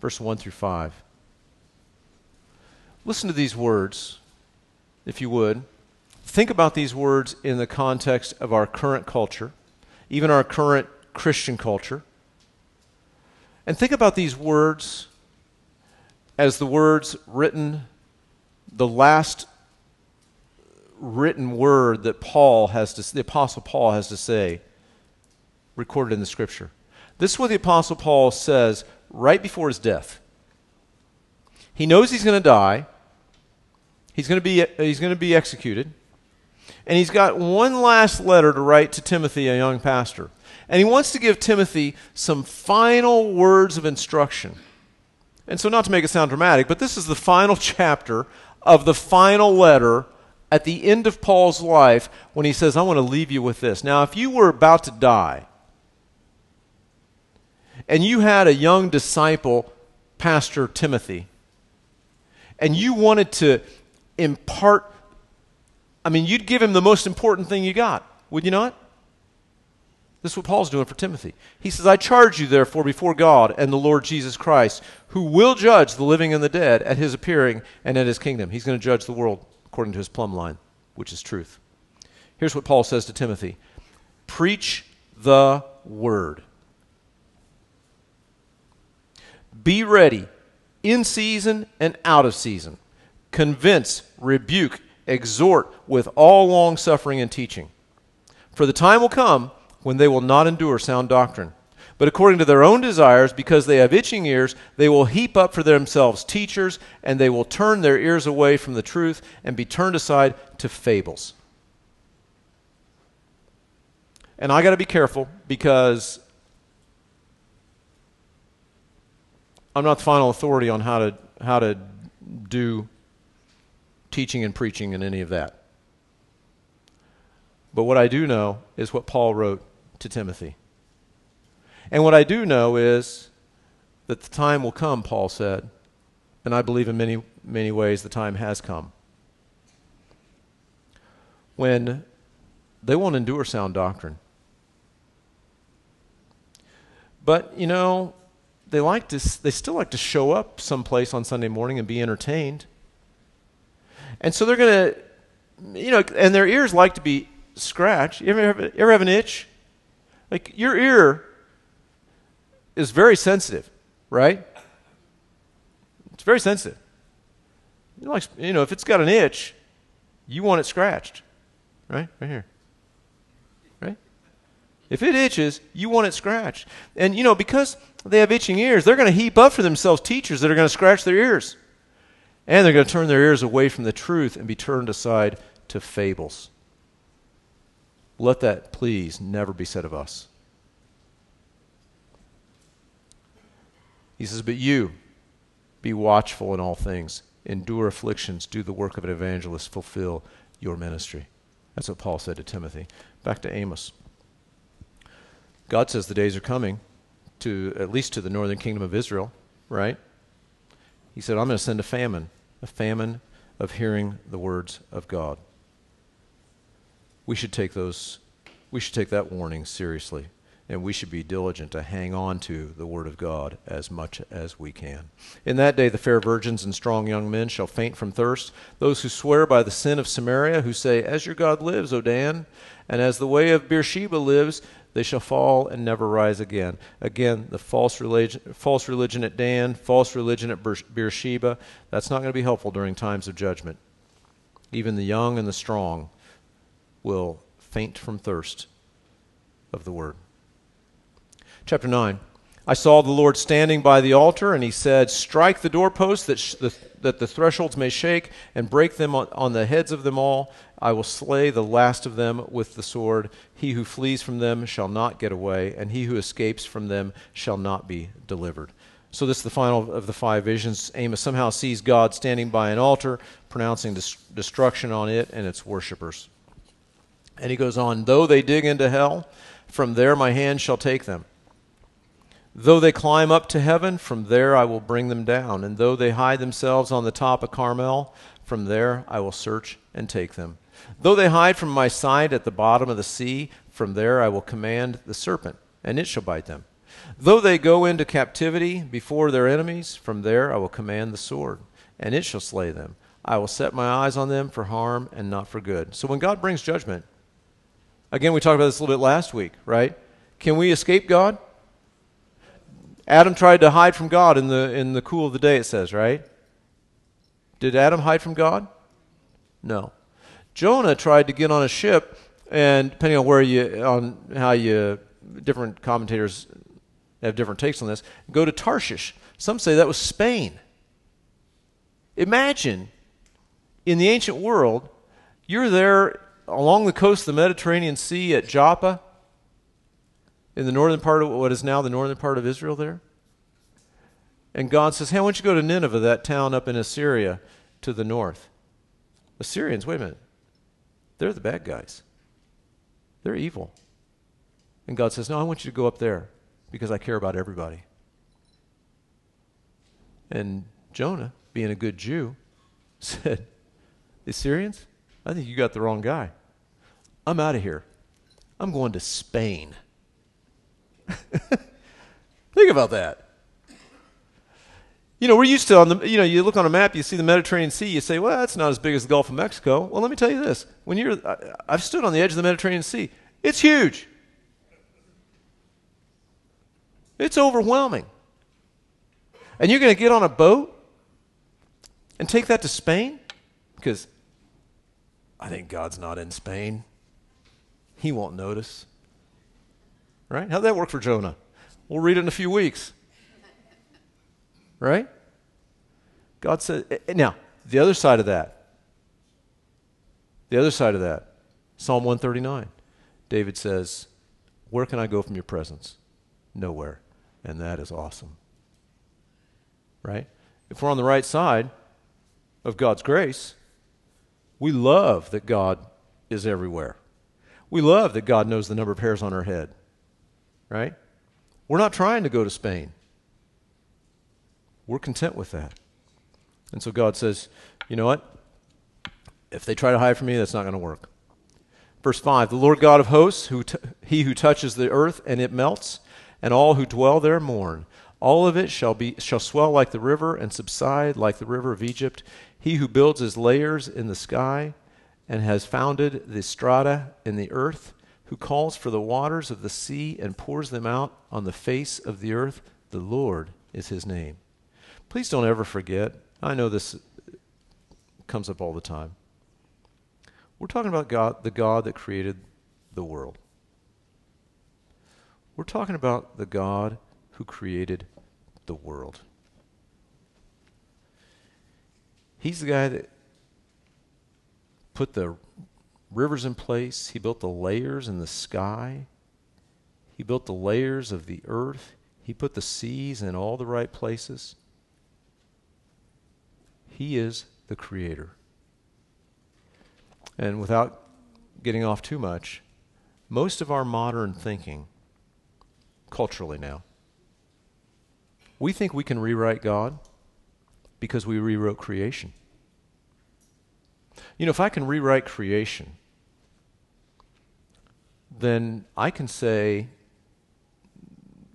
Verse 1 through 5. Listen to these words, if you would. Think about these words in the context of our current culture, even our current Christian culture. And think about these words as the words written, the last written word that Paul has to, the Apostle Paul has to say, recorded in the Scripture. This is what the Apostle Paul says right before his death. He knows he's going to die. He's going to be he's going to be executed. And he's got one last letter to write to Timothy, a young pastor. And he wants to give Timothy some final words of instruction. And so, not to make it sound dramatic, but this is the final chapter of the final letter at the end of Paul's life when he says, I want to leave you with this. Now, if you were about to die and you had a young disciple, Pastor Timothy, and you wanted to impart, I mean, you'd give him the most important thing you got, would you not? This is what Paul's doing for Timothy. He says, I charge you, therefore, before God and the Lord Jesus Christ, who will judge the living and the dead at his appearing and at his kingdom. He's going to judge the world according to his plumb line, which is truth. Here's what Paul says to Timothy Preach the word. Be ready in season and out of season. Convince, rebuke, exhort with all long suffering and teaching. For the time will come when they will not endure sound doctrine. But according to their own desires, because they have itching ears, they will heap up for themselves teachers, and they will turn their ears away from the truth and be turned aside to fables. And I got to be careful because I'm not the final authority on how to how to do teaching and preaching and any of that. But what I do know is what Paul wrote to Timothy. And what I do know is that the time will come, Paul said, and I believe in many, many ways the time has come, when they won't endure sound doctrine. But, you know, they like to they still like to show up someplace on Sunday morning and be entertained. And so they're going to you know, and their ears like to be scratched. You ever have, ever have an itch? Like your ear is very sensitive, right? It's very sensitive. You know, if it's got an itch, you want it scratched, right? Right here. Right? If it itches, you want it scratched. And, you know, because they have itching ears, they're going to heap up for themselves teachers that are going to scratch their ears. And they're going to turn their ears away from the truth and be turned aside to fables. Let that please never be said of us. He says, But you, be watchful in all things, endure afflictions, do the work of an evangelist, fulfill your ministry. That's what Paul said to Timothy. Back to Amos. God says the days are coming to at least to the northern kingdom of Israel, right? He said, I'm going to send a famine, a famine of hearing the words of God we should take those we should take that warning seriously and we should be diligent to hang on to the word of God as much as we can. In that day the fair virgins and strong young men shall faint from thirst, those who swear by the sin of Samaria, who say, As your God lives, O Dan, and as the way of Beersheba lives, they shall fall and never rise again. Again, the false religion, false religion at Dan, false religion at Beersheba, that's not going to be helpful during times of judgment. Even the young and the strong will faint from thirst of the word. Chapter 9. I saw the Lord standing by the altar, and he said, Strike the doorposts that, sh- the, that the thresholds may shake, and break them on, on the heads of them all. I will slay the last of them with the sword. He who flees from them shall not get away, and he who escapes from them shall not be delivered. So, this is the final of the five visions. Amos somehow sees God standing by an altar, pronouncing destruction on it and its worshippers. And he goes on, Though they dig into hell, from there my hand shall take them. Though they climb up to heaven, from there I will bring them down. And though they hide themselves on the top of Carmel, from there I will search and take them. Though they hide from my sight at the bottom of the sea, from there I will command the serpent, and it shall bite them. Though they go into captivity before their enemies, from there I will command the sword, and it shall slay them. I will set my eyes on them for harm and not for good. So when God brings judgment, Again, we talked about this a little bit last week, right? Can we escape God? Adam tried to hide from God in the, in the cool of the day, it says, right? Did Adam hide from God? No. Jonah tried to get on a ship, and depending on where you, on how you, different commentators have different takes on this, go to Tarshish. Some say that was Spain. Imagine in the ancient world, you're there along the coast of the Mediterranean Sea at Joppa, in the northern part of what is now the northern part of Israel there. And God says, Hey, why don't you go to Nineveh, that town up in Assyria to the north? Assyrians, wait a minute. They're the bad guys. They're evil. And God says, No, I want you to go up there because I care about everybody. And Jonah, being a good Jew, said, The Assyrians? I think you got the wrong guy. I'm out of here. I'm going to Spain. think about that. You know, we're used to on the you know, you look on a map, you see the Mediterranean Sea, you say, "Well, that's not as big as the Gulf of Mexico." Well, let me tell you this. When you're I, I've stood on the edge of the Mediterranean Sea. It's huge. It's overwhelming. And you're going to get on a boat and take that to Spain? Because I think God's not in Spain. He won't notice. Right? How'd that work for Jonah? We'll read it in a few weeks. Right? God said, eh, eh, now, the other side of that, the other side of that, Psalm 139, David says, Where can I go from your presence? Nowhere. And that is awesome. Right? If we're on the right side of God's grace, we love that God is everywhere. We love that God knows the number of hairs on our head. Right? We're not trying to go to Spain. We're content with that. And so God says, you know what? If they try to hide from me, that's not going to work. Verse 5 The Lord God of hosts, who t- he who touches the earth and it melts, and all who dwell there mourn. All of it shall, be, shall swell like the river and subside like the river of Egypt. He who builds his layers in the sky and has founded the strata in the earth, who calls for the waters of the sea and pours them out on the face of the earth, the Lord is his name. Please don't ever forget. I know this comes up all the time. We're talking about God, the God that created the world. We're talking about the God who created the world. He's the guy that put the rivers in place, he built the layers in the sky, he built the layers of the earth, he put the seas in all the right places. He is the creator. And without getting off too much, most of our modern thinking, culturally now, we think we can rewrite God because we rewrote creation. You know, if I can rewrite creation, then I can say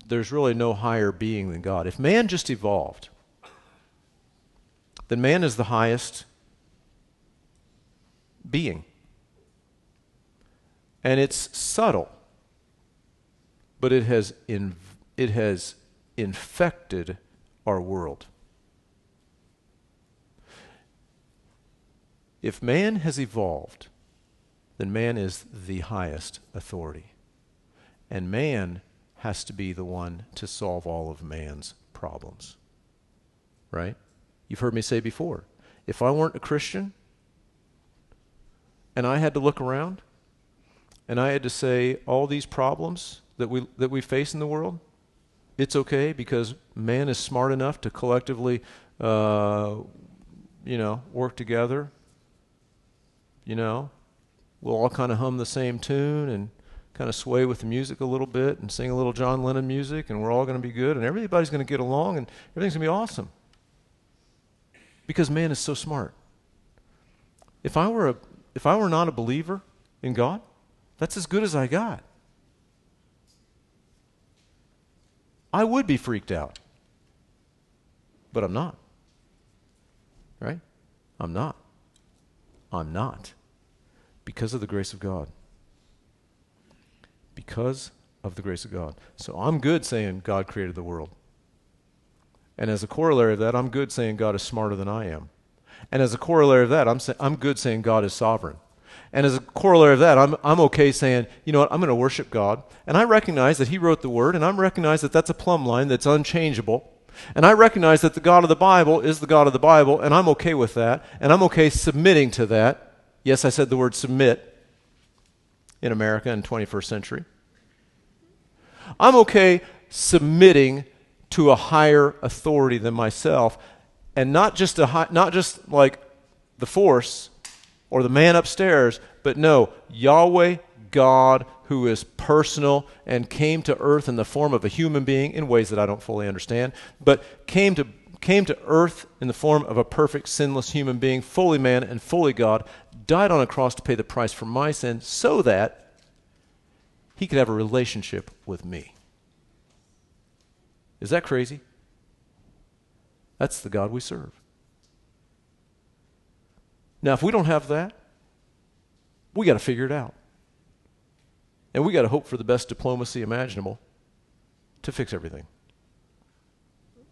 there's really no higher being than God. If man just evolved, then man is the highest being. And it's subtle, but it has, in, it has infected our world. If man has evolved, then man is the highest authority. And man has to be the one to solve all of man's problems. Right? You've heard me say before if I weren't a Christian and I had to look around and I had to say all these problems that we, that we face in the world, it's okay because man is smart enough to collectively, uh, you know, work together you know. We'll all kind of hum the same tune and kind of sway with the music a little bit and sing a little John Lennon music, and we're all going to be good, and everybody's going to get along, and everything's going to be awesome. Because man is so smart. If I were a, if I were not a believer in God, that's as good as I got. I would be freaked out. But I'm not. Right? I'm not. I'm not. Because of the grace of God. Because of the grace of God. So I'm good saying God created the world. And as a corollary of that, I'm good saying God is smarter than I am. And as a corollary of that, I'm, say, I'm good saying God is sovereign. And as a corollary of that, I'm, I'm okay saying, you know what, I'm going to worship God. And I recognize that He wrote the Word, and I recognize that that's a plumb line that's unchangeable. And I recognize that the God of the Bible is the God of the Bible, and I'm okay with that, and I'm okay submitting to that. Yes, I said the word submit in America in 21st century. I'm okay submitting to a higher authority than myself, and not just a high, not just like the force or the man upstairs, but no, Yahweh God who is personal and came to earth in the form of a human being in ways that I don't fully understand, but came to came to earth in the form of a perfect sinless human being, fully man and fully God, died on a cross to pay the price for my sin so that he could have a relationship with me. Is that crazy? That's the God we serve. Now, if we don't have that, we got to figure it out. And we got to hope for the best diplomacy imaginable to fix everything.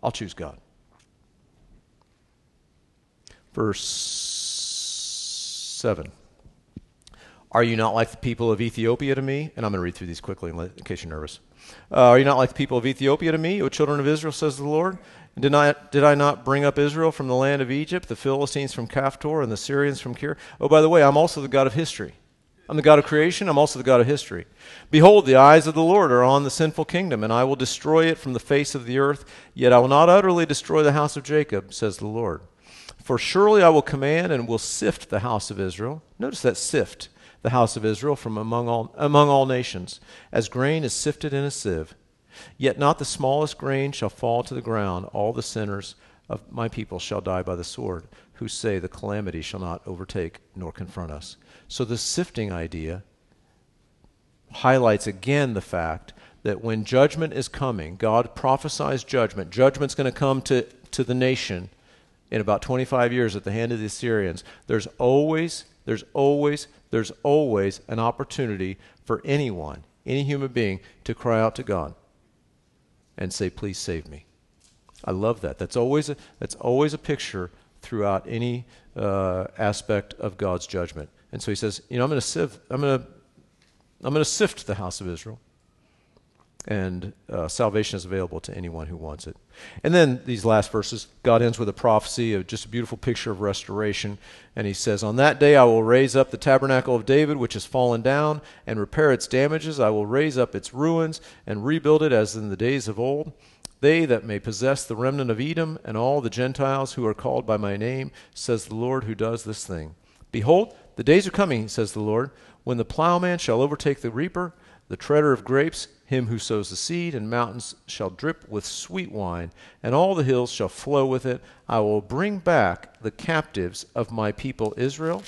I'll choose God. Verse 7. Are you not like the people of Ethiopia to me? And I'm going to read through these quickly in case you're nervous. Uh, are you not like the people of Ethiopia to me, O children of Israel, says the Lord? Did I, did I not bring up Israel from the land of Egypt, the Philistines from Caphtor, and the Syrians from Kir? Oh, by the way, I'm also the God of history. I'm the God of creation. I'm also the God of history. Behold, the eyes of the Lord are on the sinful kingdom, and I will destroy it from the face of the earth. Yet I will not utterly destroy the house of Jacob, says the Lord. For surely I will command and will sift the house of Israel. Notice that sift the house of Israel from among all, among all nations, as grain is sifted in a sieve. Yet not the smallest grain shall fall to the ground. All the sinners of my people shall die by the sword, who say the calamity shall not overtake nor confront us. So the sifting idea highlights again the fact that when judgment is coming, God prophesies judgment. Judgment's going to come to, to the nation in about 25 years at the hand of the Assyrians. There's always, there's always, there's always an opportunity for anyone, any human being, to cry out to God and say, Please save me. I love that. That's always a, that's always a picture throughout any uh, aspect of God's judgment. And so he says, you know, I'm going to sift, I'm going to, I'm going to sift the house of Israel, and uh, salvation is available to anyone who wants it. And then these last verses, God ends with a prophecy of just a beautiful picture of restoration, and he says, "On that day I will raise up the tabernacle of David, which has fallen down, and repair its damages. I will raise up its ruins and rebuild it as in the days of old." They that may possess the remnant of Edom and all the Gentiles who are called by my name, says the Lord who does this thing. Behold, the days are coming, says the Lord, when the plowman shall overtake the reaper, the treader of grapes, him who sows the seed, and mountains shall drip with sweet wine, and all the hills shall flow with it. I will bring back the captives of my people Israel.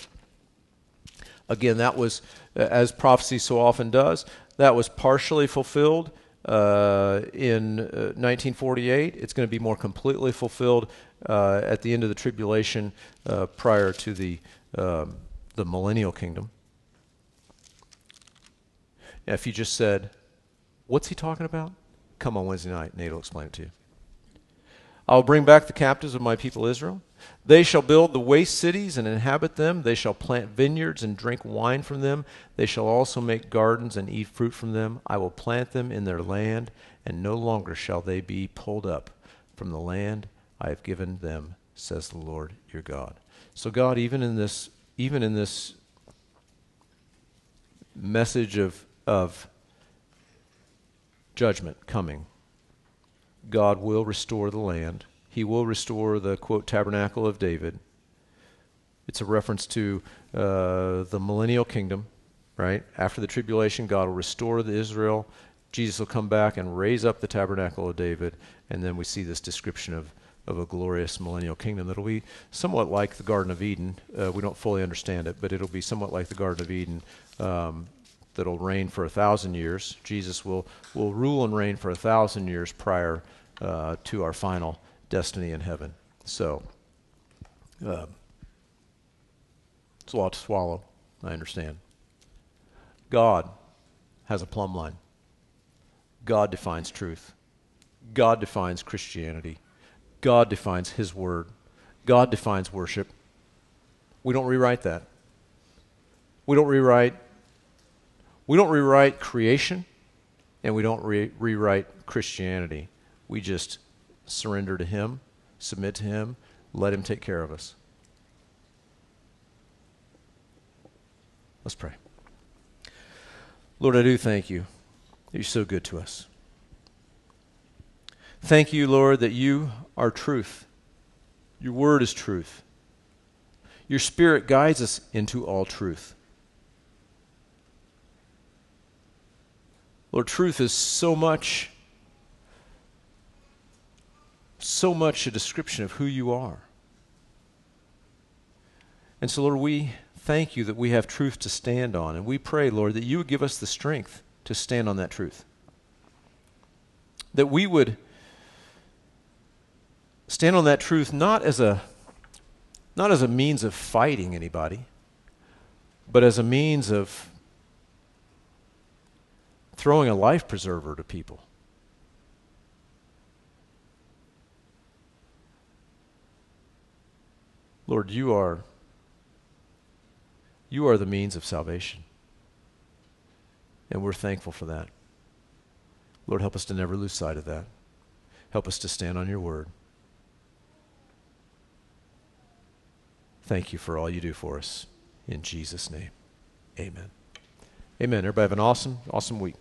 Again, that was, uh, as prophecy so often does, that was partially fulfilled uh, in uh, 1948. It's going to be more completely fulfilled uh, at the end of the tribulation uh, prior to the. Um, the millennial kingdom. Now, if you just said, What's he talking about? Come on Wednesday night, Nate will explain it to you. I will bring back the captives of my people Israel. They shall build the waste cities and inhabit them. They shall plant vineyards and drink wine from them. They shall also make gardens and eat fruit from them. I will plant them in their land, and no longer shall they be pulled up from the land I have given them, says the Lord your God. So, God, even in this even in this message of, of judgment coming, God will restore the land. He will restore the, quote, tabernacle of David. It's a reference to uh, the millennial kingdom, right? After the tribulation, God will restore the Israel. Jesus will come back and raise up the tabernacle of David. And then we see this description of of a glorious millennial kingdom that'll be somewhat like the Garden of Eden. Uh, we don't fully understand it, but it'll be somewhat like the Garden of Eden um, that'll reign for a thousand years. Jesus will, will rule and reign for a thousand years prior uh, to our final destiny in heaven. So, uh, it's a lot to swallow, I understand. God has a plumb line. God defines truth. God defines Christianity. God defines His Word. God defines worship. We don't rewrite that. We don't rewrite. We don't rewrite creation, and we don't re- rewrite Christianity. We just surrender to Him, submit to Him, let Him take care of us. Let's pray. Lord, I do thank you. You're so good to us. Thank you, Lord, that you are truth. Your word is truth. Your spirit guides us into all truth. Lord, truth is so much, so much a description of who you are. And so, Lord, we thank you that we have truth to stand on. And we pray, Lord, that you would give us the strength to stand on that truth. That we would stand on that truth not as a not as a means of fighting anybody, but as a means of throwing a life preserver to people. Lord, you are you are the means of salvation. And we're thankful for that. Lord, help us to never lose sight of that. Help us to stand on your word. Thank you for all you do for us. In Jesus' name, amen. Amen. Everybody have an awesome, awesome week.